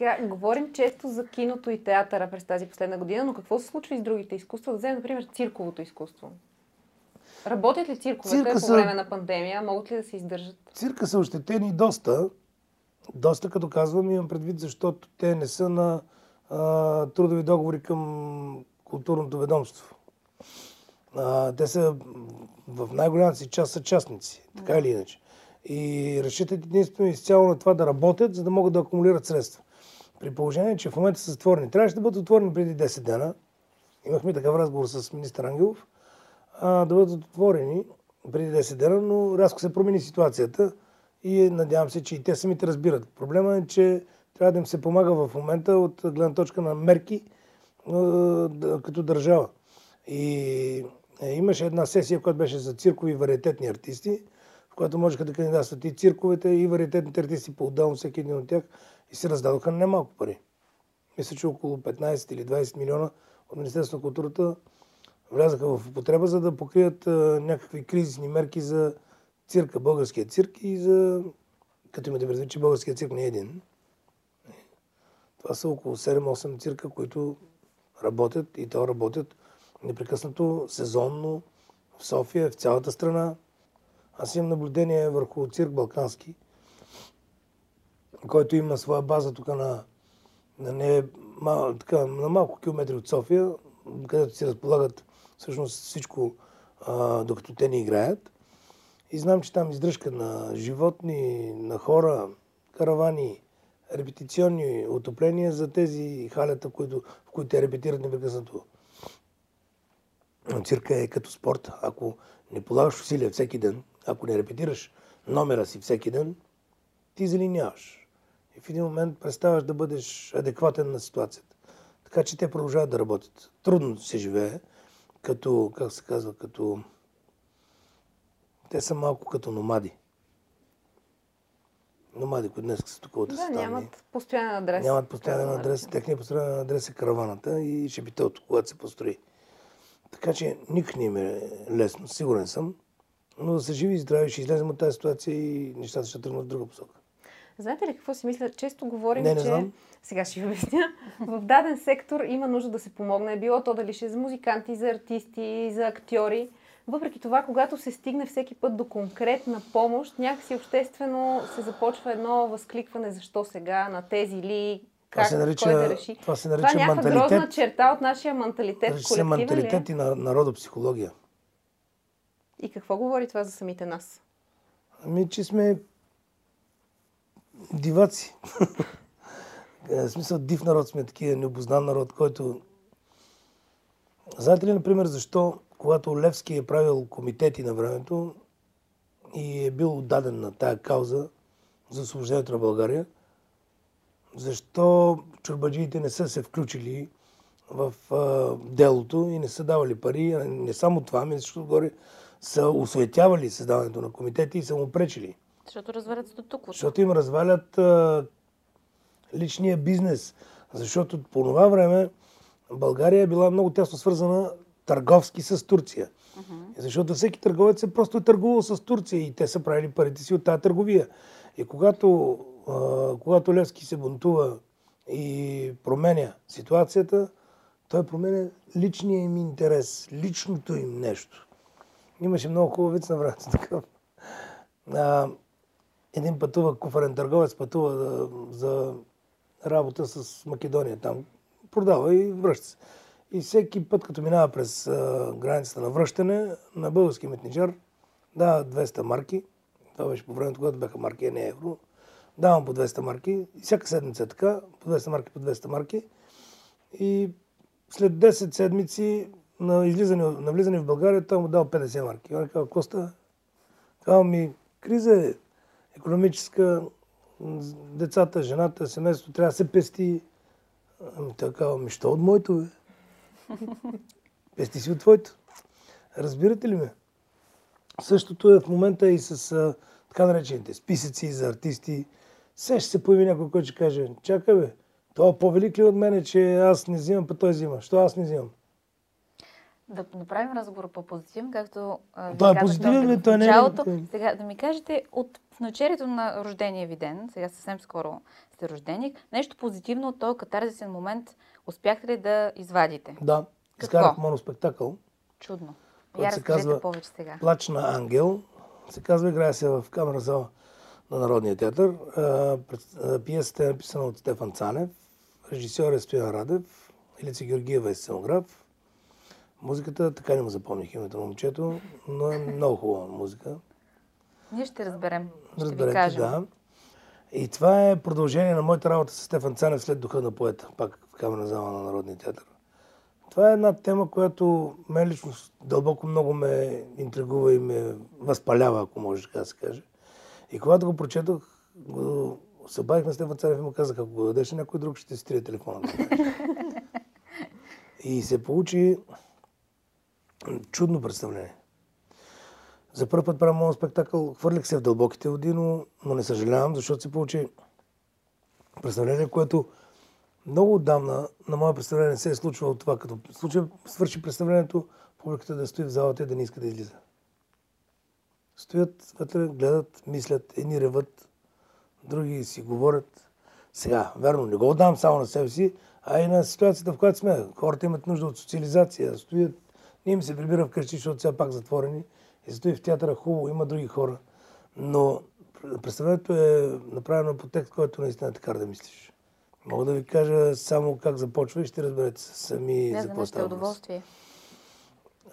Сега, говорим често за киното и театъра през тази последна година, но какво се случва и с другите изкуства? Да вземем, например, цирковото изкуство. Работят ли цирковете Цирка по са- време на пандемия? Могат ли да се издържат? Цирка са ощетени доста. Доста, като казвам, имам предвид, защото те не са на а, трудови договори към културното ведомство. А, те са в най-голямата си част са частници, така или иначе. И разчитат единствено изцяло на това да работят, за да могат да акумулират средства. При положение, че в момента са затворени. Трябваше да бъдат отворени преди 10 дена. Имахме такъв разговор с министър Ангелов да бъдат отворени преди 10 дена, но рязко се промени ситуацията и е, надявам се, че и те самите разбират. Проблема е, че трябва да им се помага в момента от гледна точка на мерки като държава. И е, имаше една сесия, която беше за циркови и вариететни артисти, в която можеха да кандидатстват и цирковете, и вариететните артисти по-отделно, всеки един от тях, и се раздадоха немалко пари. Мисля, че около 15 или 20 милиона от Министерството на културата влязаха в употреба, за да покрият а, някакви кризисни мерки за цирка, българския цирк и за... Като имате предвид, че българския цирк не е един. Това са около 7-8 цирка, които работят и то работят непрекъснато, сезонно, в София, в цялата страна. Аз имам наблюдение върху цирк Балкански, който има своя база тук на, на, не, мал, така, на малко километри от София, където си разполагат всъщност всичко, а, докато те не играят. И знам, че там издръжка на животни, на хора, каравани, репетиционни отопления за тези халета, които, в които те репетират непрекъснато. Цирка е като спорт. Ако не полагаш усилия всеки ден, ако не репетираш номера си всеки ден, ти залиняваш. И в един момент преставаш да бъдеш адекватен на ситуацията. Така че те продължават да работят. Трудно се живее, като, как се казва, като... Те са малко като номади. Номади, които днес са тук от Да, Астани. нямат постоянен адрес. Нямат постоянен адрес. Техният постоянен адрес е караваната и шепителото, когато се построи. Така че никак не им е лесно, сигурен съм. Но да са живи и здрави, ще излезем от тази ситуация и нещата ще тръгнат в друга посока. Знаете ли какво си мисля? Често говорим, Не, не че... знам. Сега ще ви обясня. В даден сектор има нужда да се помогне. Било то дали ще е за музиканти, за артисти, за актьори. Въпреки това, когато се стигне всеки път до конкретна помощ, някакси обществено се започва едно възкликване защо сега, на тези ли, Това как, се нарича- кой да реши. това се това нарича е някаква менталитет. грозна черта от нашия менталитет, Нарича се ли е? менталитет и на народопсихология. И какво говори това за самите нас? Ами, че сме диваци. Е, В смисъл, див народ сме такива, необознан народ, който... Знаете ли, например, защо, когато Левски е правил комитети на времето и е бил отдаден на тая кауза за освобождението на България, защо чурбаджиите не са се включили в а, делото и не са давали пари, не само това, ами защото горе са осветявали създаването на комитети и са му пречили. Защото развалят статуквото. Защото им развалят а, личния бизнес. Защото по това време България е била много тясно свързана търговски с Турция. Защото всеки търговец е просто търгувал с Турция и те са правили парите си от тази търговия. И когато, а, когато Левски се бунтува и променя ситуацията, той променя личния им интерес, личното им нещо. Имаше много хубав вид на времето такъв. А, един пътува, куфарен търговец пътува за, за работа с Македония там. Продава и връща се. И всеки път, като минава през а, границата на връщане, на български метничар дава 200 марки. Това беше по времето, когато бяха марки, а не евро. Давам по 200 марки. И всяка седмица е така, по 200 марки, по 200 марки. И след 10 седмици на, излизане, на влизане в България, той му дал 50 марки. Он казва, Коста, казва ми, криза е економическа, децата, жената, семейството трябва да се пести. Ами той казва, ми що от моето, бе? Пести си от твоето. Разбирате ли ме? Същото е в момента и с а, така наречените списъци за артисти. Все ще се появи някой, който ще каже, чакай бе, това е по-велик ли от мене, че аз не взимам, па той взима. Що аз не взимам? Да направим разговора по-позитивен, както Той е позитивен ли? Той не е негативен. Сега да ми кажете, от в началото на рождения ви ден, сега съвсем скоро сте рождени. Нещо позитивно от този катарзисен момент успяхте ли да извадите? Да, Какво? изкарах моноспектакъл. Чудно. Я се казва повече сега. Плач на ангел. Се казва, играе се в камера зала на Народния театър. Пиесата е написана от Стефан Цанев. Режисьор е Стоян Радев. Илица Георгиева е сценограф. Музиката, така не му запомних името на момчето, но е много хубава музика. Ние ще разберем. Ще ви Разберете, кажем. да. И това е продължение на моята работа с Стефан Цанев след духа на поета, пак в камера зала на Народния театър. Това е една тема, която мен лично дълбоко много ме интригува и ме възпалява, ако може така да се каже. И когато го прочетох, го се обадих на Стефан Цанев и му казах, ако го дадеш някой друг, ще си трие телефона. и се получи чудно представление. За първи път правя моят спектакъл. Хвърлих се в дълбоките води, но, но не съжалявам, защото се получи представление, което много отдавна на мое представление се е случвало това, като случай, свърши представлението, публиката да стои в залата и да не иска да излиза. Стоят вътре, гледат, мислят, едни реват, други си говорят. Сега, верно, не го отдавам само на себе си, а и на ситуацията, в която сме. Хората имат нужда от социализация, стоят, не им се прибира вкъщи, защото сега пак затворени. И стои в театъра хубаво, има други хора. Но представлението е направено по текст, който наистина те кара да мислиш. Мога да ви кажа само как започва и ще разберете сами Да, за какво е става удоволствие.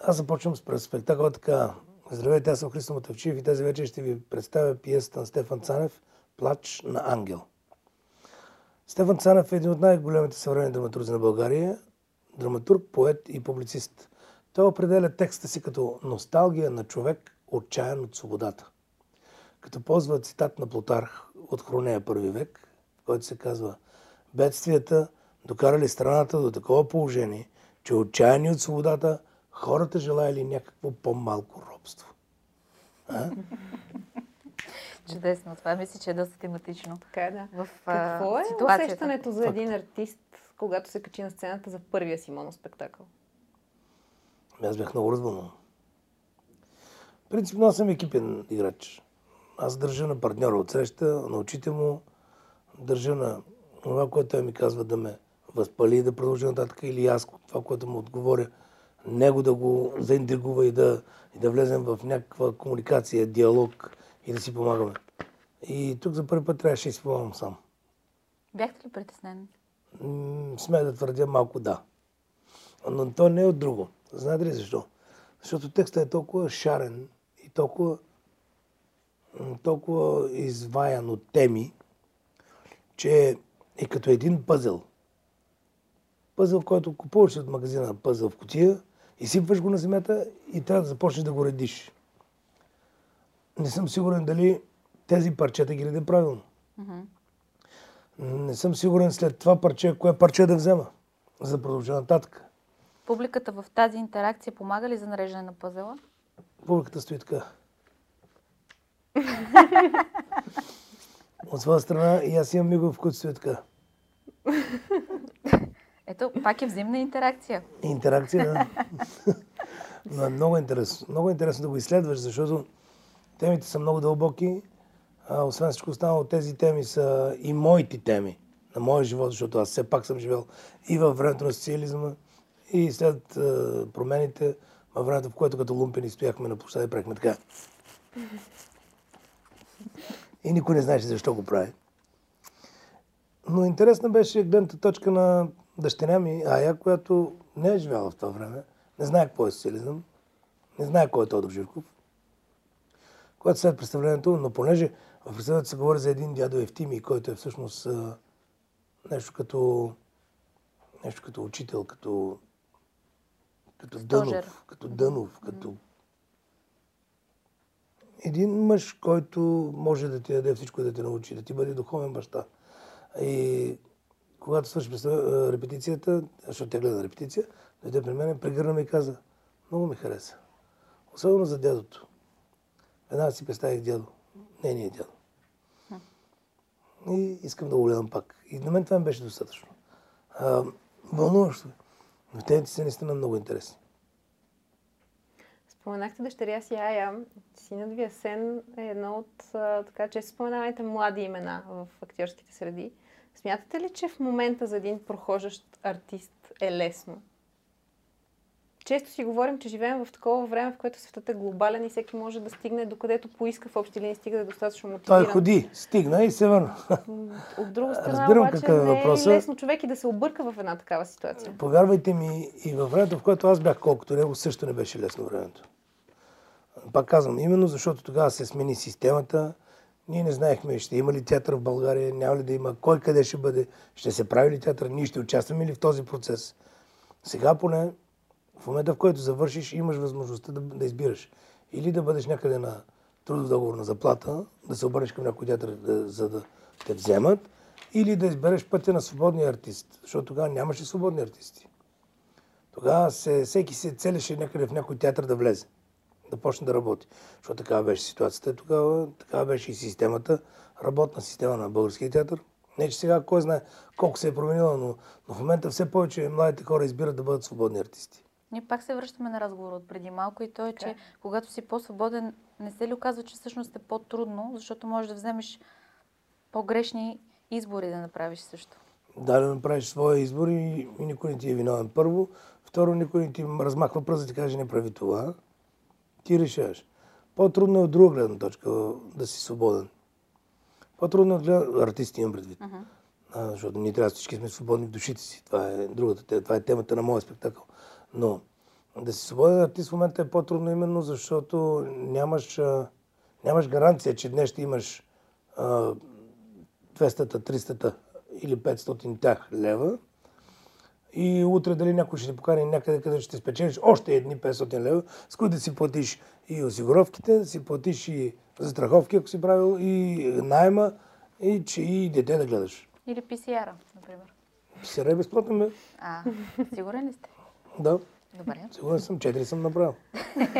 Аз започвам с спектакъла така. Здравейте, аз съм Христо Мотавчиев и тази вечер ще ви представя пиесата на Стефан Цанев «Плач на ангел». Стефан Цанев е един от най-големите съвременни драматурзи на България, драматург, поет и публицист. Той определя текста си като носталгия на човек, отчаян от свободата. Като ползва цитат на Плутарх от Хронея първи век, в който се казва Бедствията докарали страната до такова положение, че отчаяни от свободата, хората желаяли някакво по-малко робство. Чудесно. Това мисля, че е доста тематично. Така е, да. В, а, Какво е ситуацията. усещането за един артист, когато се качи на сцената за първия си моноспектакъл? Аз бях много развълнуван. Принципно аз съм екипен играч. Аз държа на партньора от среща, на очите му, държа на това, което той ми казва да ме възпали и да продължи нататък или аз това, което му отговоря, него да го заинтригува и да, и да влезем в някаква комуникация, диалог и да си помагаме. И тук за първи път трябваше да си помагам сам. Бяхте ли притеснен? Смея да твърдя малко да. Но то не е от друго. Знаете ли защо? Защото текстът е толкова шарен и толкова, толкова изваян от теми, че е като един пъзел. Пъзел, който купуваш от магазина пъзел в кутия, изсипваш го на земята и трябва да започнеш да го редиш. Не съм сигурен дали тези парчета ги редя правилно. Не съм сигурен след това парче, кое парче да взема, за да продължа нататък. Публиката в тази интеракция помага ли за нареждане на пъзела? Публиката стои така. От своя страна и аз имам мигов, които стои така. Ето, пак е взаимна интеракция. Интеракция, да. Но е много интересно. Много интересно да го изследваш, защото темите са много дълбоки. А, освен всичко останало, тези теми са и моите теми на моя живот, защото аз все пак съм живел и във времето на социализма, и след промените, във времето, в което като лумпени стояхме на площада и правихме така. И никой не знаеше защо го прави. Но интересна беше гледната точка на дъщеря ми, Ая, която не е живяла в това време, не знае какво е социализъм, не знае кой е Тодор Живков. Когато след представлението, но понеже в представлението се говори за един дядо Евтимий, който е всъщност нещо като нещо като учител, като като Стожер. Дънов, като Дънов, като един мъж, който може да ти даде всичко да те научи, да ти бъде духовен баща. И когато свърши репетицията, защото тя гледа на репетиция, дойде при мен, прегърна ме и каза, много ми хареса. Особено за дядото. Веднага си представих дядо. Нейният дядо. И искам да го гледам пак. И на мен това ми беше достатъчно. А, вълнуващо. Но темите са наистина много интересни. Споменахте дъщеря си Ая. Синът ви Асен е едно от така често споменаваните млади имена в актьорските среди. Смятате ли, че в момента за един прохождащ артист е лесно? Често си говорим, че живеем в такова време, в което светът е глобален и всеки може да стигне докъдето поиска в общи линии, стига да е достатъчно мотивиран. Той ходи, стигна и се върна. От друга страна, Разбирам обаче, какъв е не е лесно човек и да се обърка в една такава ситуация. Повярвайте ми, и във времето, в което аз бях колкото него, също не беше лесно времето. Пак казвам, именно защото тогава се смени системата. Ние не знаехме, ще има ли театър в България, няма ли да има, кой къде ще бъде, ще се прави ли театър, ние ще участваме ли в този процес. Сега поне, в момента в който завършиш, имаш възможността да, да избираш. Или да бъдеш някъде на трудов договор на заплата, да се обърнеш към някой театър, да, за да те вземат, или да избереш пътя на свободния артист, защото тогава нямаше свободни артисти. Тогава се, всеки се целеше някъде в някой театър да влезе, да почне да работи. Защото такава беше ситуацията тогава, такава беше и системата, работна система на българския театър. Не, че сега кой знае колко се е променила, но, но в момента все повече младите хора избират да бъдат свободни артисти. Ние пак се връщаме на разговора от преди малко и то е, че Така. когато си по-свободен, не се ли оказва, че всъщност е по-трудно, защото можеш да вземеш по-грешни избори да направиш също. Да, да направиш своя избор и, и никой не ти е виновен. Първо. Второ, никой не ти размахва пръст да ти каже не прави това. Ти решаваш. По-трудно е от друга гледна точка да си свободен. По-трудно е от гледна... Артисти имам предвид. А, защото ние трябва всички сме свободни в душите си. Това е другата, това е темата на моя спектакъл. Но да си свободен артист в момента е по-трудно именно защото нямаш, нямаш гаранция, че днес ще имаш а, 200-та, 300-та или 500 тях лева и утре дали някой ще ти покани някъде, къде ще спечелиш още едни 500 лева, с които да си платиш и осигуровките, да си платиш и застраховки, ако си правил, и найема, и че и дете да гледаш. Или PCR-а, например. Сега е безплатно, бе. А, сигурен ли сте? Да, Добре. сигурен съм, 4 съм направил.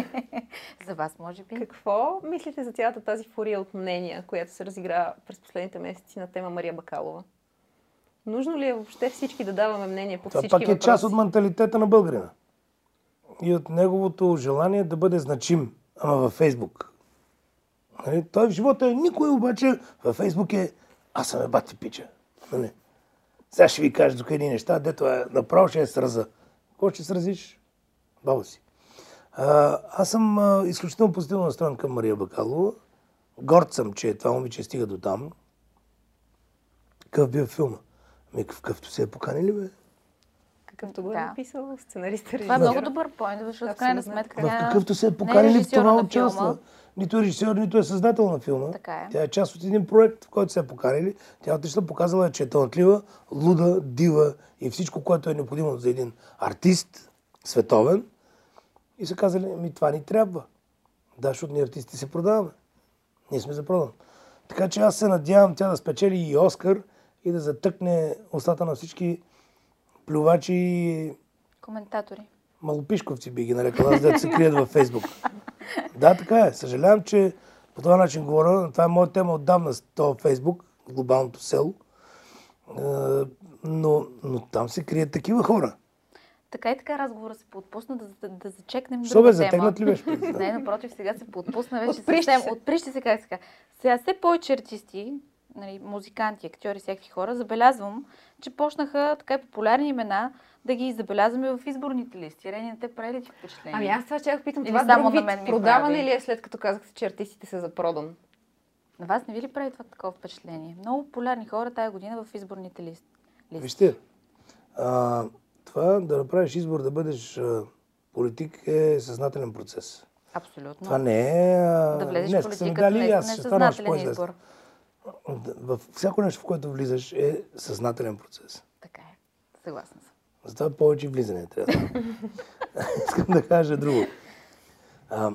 За вас, може би. Какво мислите за цялата тази фурия от мнения, която се разигра през последните месеци на тема Мария Бакалова? Нужно ли е въобще всички да даваме мнение по Това всички пак е въпроси? част от менталитета на българина. И от неговото желание да бъде значим, ама във Фейсбук. Нали? Той в живота е никой, обаче във Фейсбук е аз съм е бати пича. Нали? Сега ще ви кажа тук едни неща, дето е направо ще е сраза. Какво ще сразиш? Баба си. А, аз съм а, изключително позитивно настроен към Мария Бакалова. Горд съм, че това момиче стига до там. Какъв бил филма? Ами какъвто се е поканили, бе. Какъвто го е Да. написал сценариста, Това е много добър поинт, защото в крайна сметка. В какъвто се е е поканили, в това участва. Нито е режисьор, нито е създател на филма. Така е. Тя е част от един проект, в който се е поканили. Тя е отишла, показала, е, че е талантлива, луда, дива и всичко, което е необходимо за един артист, световен. И са казали, ми това ни трябва. Да, защото ние артисти се продаваме. Ние сме за продан. Така че аз се надявам тя да спечели и Оскар и да затъкне устата на всички плювачи и Коментатори. малопишковци би ги нарекал, аз дето се крият във Фейсбук. Да, така е. Съжалявам, че по този начин говоря. Това е моя тема отдавна с този Фейсбук, глобалното село. Е, Но, но там се крият такива хора. Така и така разговора се поотпусна да, да, да зачекнем Що друга бе, затегнат ли беше? Не, напротив, сега се поотпусна вече Отприщи съвсем. се. Отприщи се, как сега. Сега все повече артисти, нали, музиканти, актьори, всякакви хора, забелязвам, че почнаха така и популярни имена да ги забелязваме в изборните листи. Рени, не те прави ли ти впечатление? Ами аз това ще питам. Това само друг на мен ми продаване прави? ли е след като казахте, че артистите са за продан? На вас не ви ли прави това такова впечатление? Много популярни хора тая година в изборните лист. листи. Вижте, а, това да направиш избор да бъдеш а, политик е съзнателен процес. Абсолютно. Това не е... А, да влезеш в политиката дали аз е стана още съзнателен избор. В всяко нещо, в което влизаш, е съзнателен процес. Така е. Съгласна съм. Затова повече влизане трябва. Искам да кажа друго. А,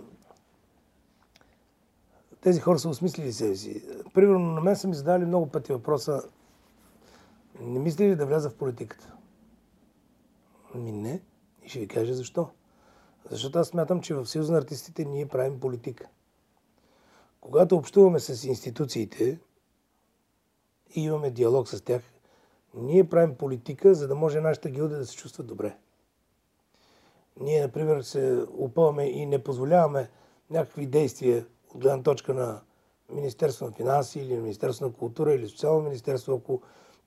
тези хора са осмислили себе си. Примерно на мен са ми задали много пъти въпроса не мисли ли да вляза в политиката? Ми не. И ще ви кажа защо. Защото аз смятам, че в Съюз на артистите ние правим политика. Когато общуваме с институциите и имаме диалог с тях, ние правим политика, за да може нашата гилда да се чувства добре. Ние, например, се опъваме и не позволяваме някакви действия от гледна точка на Министерство на финанси или Министерство на култура или Социално министерство, ако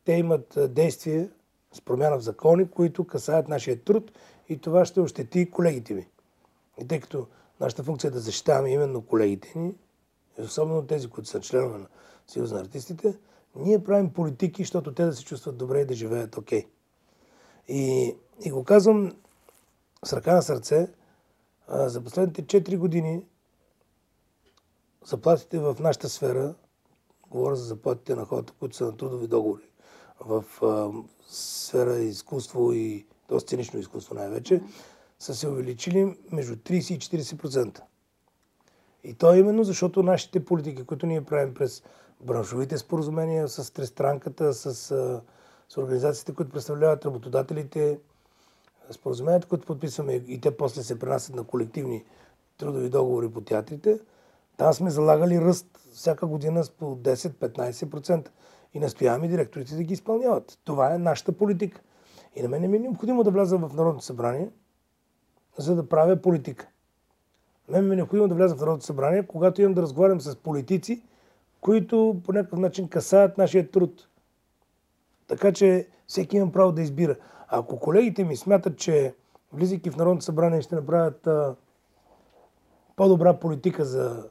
те имат действия с промяна в закони, които касаят нашия труд и това ще ощети колегите ми. И тъй като нашата функция е да защитаваме именно колегите ни, особено тези, които са членове на Съюз на артистите, ние правим политики, защото те да се чувстват добре и да живеят окей. Okay. И, и го казвам с ръка на сърце, а, за последните 4 години заплатите в нашата сфера, говоря за заплатите на хората, които са на трудови договори, в а, сфера изкуство и то сценично изкуство най-вече, са се увеличили между 30 и 40%. И то е именно защото нашите политики, които ние правим през браншовите споразумения с Трестранката, с, с организациите, които представляват работодателите, споразуменията, които подписваме и те после се пренасят на колективни трудови договори по театрите, там сме залагали ръст всяка година с по 10-15% и настояваме директорите да ги изпълняват. Това е нашата политика. И на мен не ми е необходимо да вляза в Народното събрание, за да правя политика. Мен ми е необходимо да вляза в Народното събрание, когато имам да разговарям с политици, които по някакъв начин касаят нашия труд. Така че всеки има право да избира. Ако колегите ми смятат, че влизайки в Народното събрание ще направят а, по-добра политика за,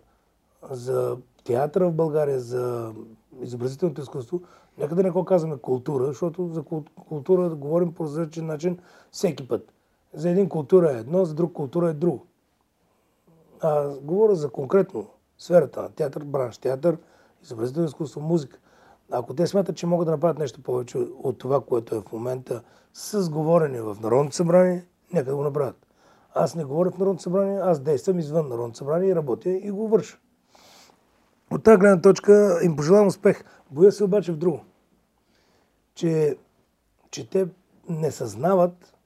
за театъра в България, за изобразителното изкуство, нека да не го казваме култура, защото за култура да говорим по различен начин всеки път. За един култура е едно, за друг култура е друго. А говоря за конкретно сферата на театър, бранш театър, изобразително изкуство, музика. Ако те смятат, че могат да направят нещо повече от това, което е в момента с говорене в Народното събрание, нека да го направят. Аз не говоря в Народното събрание, аз действам извън Народното събрание и работя и го върша. От тази гледна точка им пожелавам успех. Боя се обаче в друго. Че, че те не съзнават,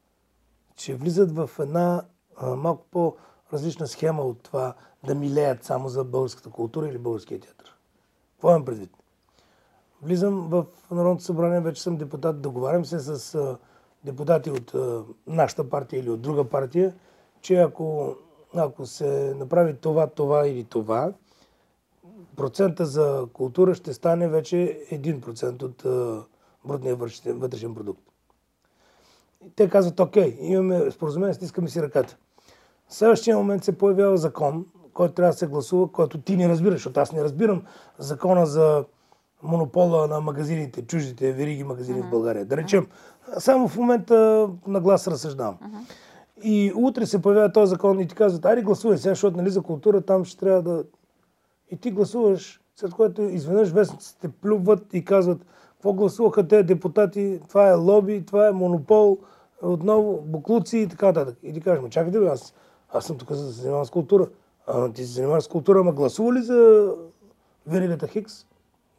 че влизат в една а, малко по-различна схема от това да милеят само за българската култура или българския театър. Какво имам предвид? Влизам в Народното събрание, вече съм депутат, договарям се с депутати от нашата партия или от друга партия, че ако, ако се направи това, това или това, процента за култура ще стане вече 1% от брутния вътрешен продукт. И те казват, окей, имаме споразумение, стискаме си ръката. В следващия момент се появява закон, който трябва да се гласува, който ти не разбираш, защото аз не разбирам закона за монопола на магазините, чуждите вериги магазини uh-huh. в България. Да речем, само в момента на глас разсъждавам. Uh-huh. И утре се появява този закон и ти казват, айде гласувай сега, защото нали, за култура там ще трябва да... И ти гласуваш, след което изведнъж вестниците плюват и казват, какво гласуваха те депутати, това е лоби, това е монопол, отново буклуци и така нататък. И ти кажеш, чакайте, аз, аз съм тук за да се занимавам с култура. А, ти се занимаваш с култура, ама гласува ли за веригата Хикс?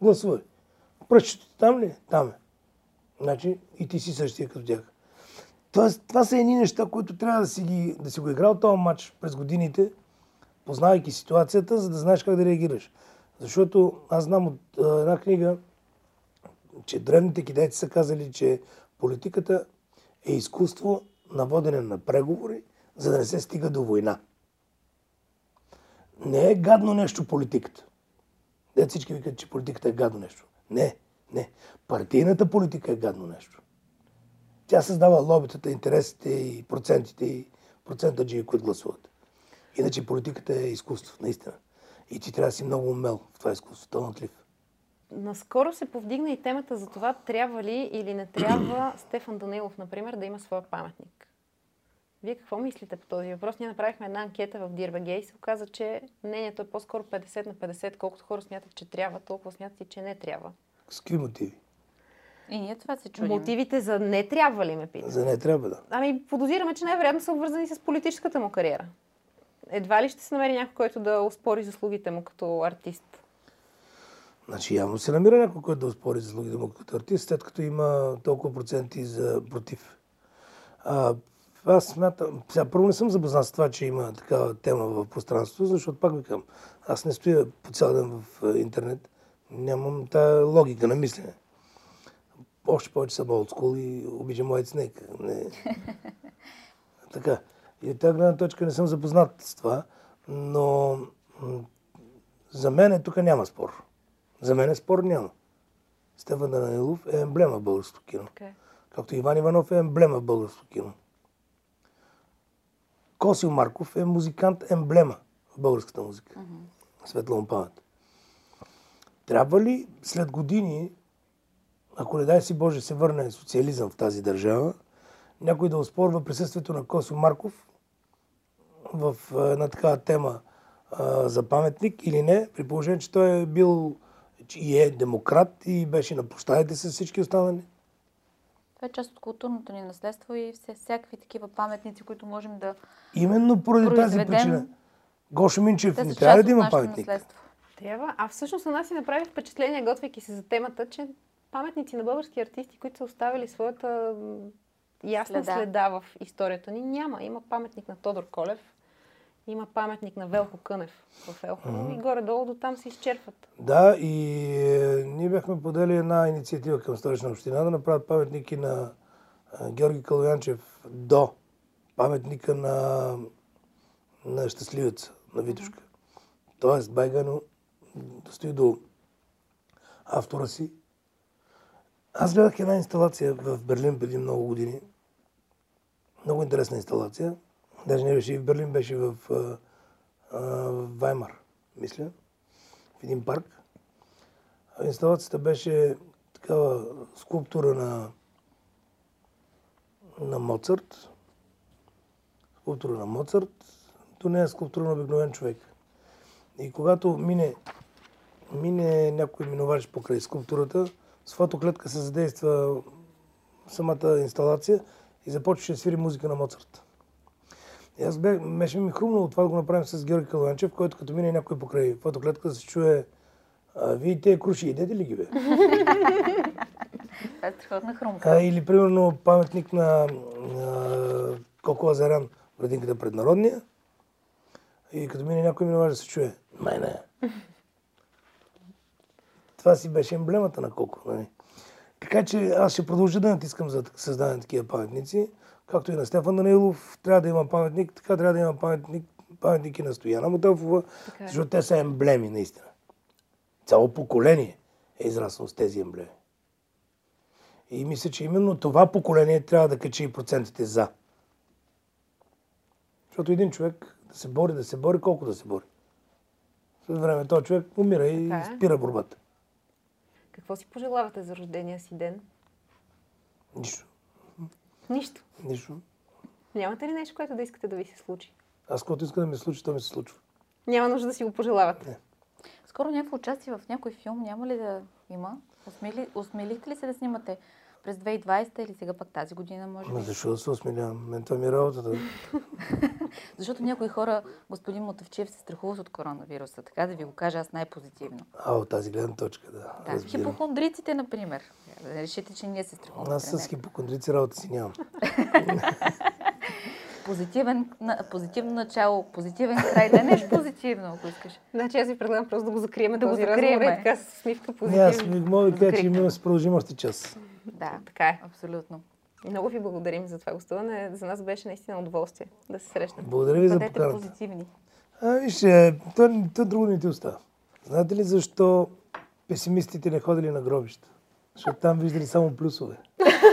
Гласувай. Пръщето там ли? Там е. Значи и ти си същия като тях. Тоест, това са едни неща, които трябва да си, ги, да си го играл този матч през годините, познавайки ситуацията, за да знаеш как да реагираш. Защото аз знам от а, една книга, че древните китайци са казали, че политиката е изкуство на водене на преговори, за да не се стига до война. Не е гадно нещо политиката. Де всички викат, че политиката е гадно нещо. Не, не. Партийната политика е гадно нещо. Тя създава лобитата, интересите и процентите и процента джии, които гласуват. Иначе политиката е изкуство, наистина. И ти трябва да си много умел в това изкуство, талантлив. Наскоро се повдигна и темата за това трябва ли или не трябва Стефан Данилов, например, да има своя паметник. Вие какво мислите по този въпрос? Ние направихме една анкета в Дирбеге и се оказа, че мнението е по-скоро 50 на 50. Колкото хора смятат, че трябва, толкова смятат и, че не трябва. С какви мотиви? И ние това се чудим. Мотивите за не трябва ли ме питат? За не трябва, да. Ами подозираме, че най-вероятно са обвързани с политическата му кариера. Едва ли ще се намери някой, който да успори заслугите му като артист? Значи явно се намира някой, който да успори заслугите му като артист, след като има толкова проценти за против. А, аз смятам, сега първо не съм запознат с това, че има такава тема в пространството, защото пак викам, аз не стоя по цял ден в интернет, нямам тая логика на мислене. Още повече съм олдскул и обичам моят снег. Не. така. И от тази гледна точка не съм запознат с това, но за мен тук няма спор. За мен спор няма. Стефан Данаилов е емблема в българското кино. Така е. Както Иван Иванов е емблема в българското кино. Косил Марков е музикант емблема в българската музика. Светла му памет. Трябва ли след години, ако не дай си Боже се върне социализъм в тази държава, някой да оспорва присъствието на Косил Марков в една такава тема а, за паметник или не, при положение, че той е бил и е демократ и беше на площадите с всички останали. Това е част от културното ни наследство и все, всякакви такива паметници, които можем да Именно поради тази причина. Гошо Минчев не трябва да има паметник? наследство. Трябва. А всъщност на нас си направи впечатление, готвейки се за темата, че паметници на български артисти, които са оставили своята ясна Следа. следа. в историята ни, няма. Има паметник на Тодор Колев, има паметник на Велко Кънев в Елхово и горе-долу до там се изчерпват. Да, и е, ние бяхме подели една инициатива към Столична община да направят паметники на е, Георги Калоянчев до паметника на, на щастливеца, на Витушка. Тоест, Байгано стои до автора си. Аз гледах една инсталация в Берлин преди много години. Много интересна инсталация. Даже не беше и в Берлин, беше в, а, а, в Ваймар, мисля в един парк. А инсталацията беше такава скулптура на, на Моцарт. Скулптура на Моцарт. То не е скулптура на обикновен човек. И когато мине, мине някой минувач покрай скулптурата, с фотоклетка се задейства самата инсталация и започваше да свири музика на Моцарт. И аз бях, беше ми хрумнало това да го направим с Георги Калуянчев, който като мине някой покрай фотоклетка да се чуе а, вие тези круши, идете ли ги бе? Това е страхотна хрумка. Или примерно паметник на, на Коко Азарян, градинката пред Народния. И като мине някой минува да се чуе. Май не. Това си беше емблемата на Коко. Нали? Така че аз ще продължа да натискам за създаване на такива паметници. Както и на Стефан Данилов трябва да има паметник, така трябва да има паметник, паметники на Стояна Мотелфова, Така е. защото те са емблеми наистина. Цяло поколение е израснало с тези емблеми. И мисля, че именно това поколение трябва да качи и процентите за. Защото един човек да се бори, да се бори, колко да се бори. След време този човек умира и Така е. спира борбата. Какво си пожелавате за рождения си ден? Нищо. Нищо. Нищо. Нямате ли нещо, което да искате да ви се случи? Аз когато иска да ми се случи, то ми се случва. Няма нужда да си го пожелавате. Скоро някакво участие в някой филм няма ли да има? Осмели, осмелихте ли се да снимате през 2020 или сега пък тази година, може Ма би? защо да се осмелявам? Мен това ми е работата. Защото някои хора, господин Мотавчев, се страхуват от коронавируса. Така да ви го кажа аз най-позитивно. А, от тази гледна точка, да. Да, разбирам. хипохондриците, например. Да решите, че ние се страхуваме. Аз с хипокондрици работа си нямам. Позитивен, позитивно начало, позитивен край. Да е нещо позитивно, ако искаш. Значи аз ви предлагам просто да го закрием Да го закрием. и така с усмивка Не, аз позитивно. ми мога да кажа, че имаме продължим още час. Да, Така е. абсолютно. Много ви благодарим за това гостуване. За нас беше наистина удоволствие да се срещнем. Благодаря ви за Бъдете поканата. позитивни. А, виж, е, то, то друго не ти остава. Знаете ли защо песимистите не ходили на гробища? Защото там виждали само плюсове.